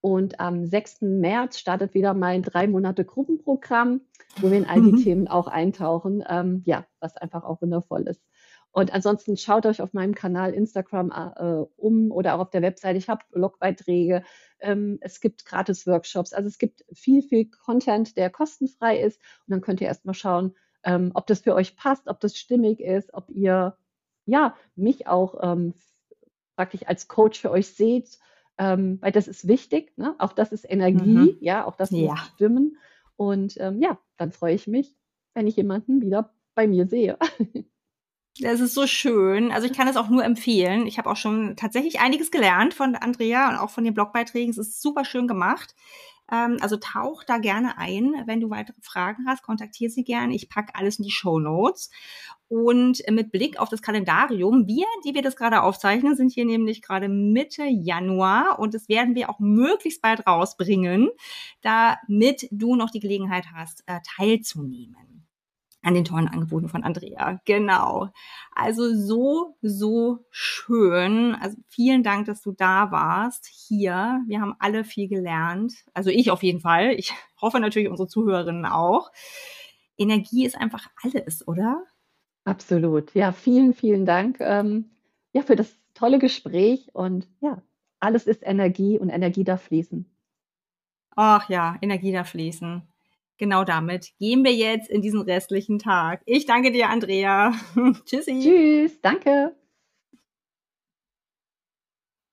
Und am 6. März startet wieder mein drei Monate Gruppenprogramm, wo wir in all die Mhm. Themen auch eintauchen. Ähm, ja, was einfach auch wundervoll ist. Und ansonsten schaut euch auf meinem Kanal Instagram äh, um oder auch auf der Webseite. Ich habe Blogbeiträge. Ähm, es gibt gratis Workshops. Also es gibt viel, viel Content, der kostenfrei ist. Und dann könnt ihr erstmal schauen, ähm, ob das für euch passt, ob das stimmig ist, ob ihr ja mich auch ähm, praktisch als Coach für euch seht, ähm, weil das ist wichtig. Ne? Auch das ist Energie, Mhm. ja, auch das Ja. muss stimmen. Und ähm, ja, dann freue ich mich, wenn ich jemanden wieder bei mir sehe. Das ist so schön. Also ich kann es auch nur empfehlen. Ich habe auch schon tatsächlich einiges gelernt von Andrea und auch von den Blogbeiträgen. Es ist super schön gemacht. Ähm, also tauch da gerne ein. Wenn du weitere Fragen hast, kontaktiere sie gerne. Ich packe alles in die Show Notes. Und mit Blick auf das Kalendarium, wir, die wir das gerade aufzeichnen, sind hier nämlich gerade Mitte Januar und das werden wir auch möglichst bald rausbringen, damit du noch die Gelegenheit hast, äh, teilzunehmen an den tollen Angeboten von Andrea. Genau. Also so, so schön. Also vielen Dank, dass du da warst hier. Wir haben alle viel gelernt. Also ich auf jeden Fall. Ich hoffe natürlich unsere Zuhörerinnen auch. Energie ist einfach alles, oder? Absolut. Ja, vielen, vielen Dank ähm, ja, für das tolle Gespräch und ja, alles ist Energie und Energie darf fließen. Ach ja, Energie darf fließen. Genau damit gehen wir jetzt in diesen restlichen Tag. Ich danke dir, Andrea. Tschüssi. Tschüss, danke.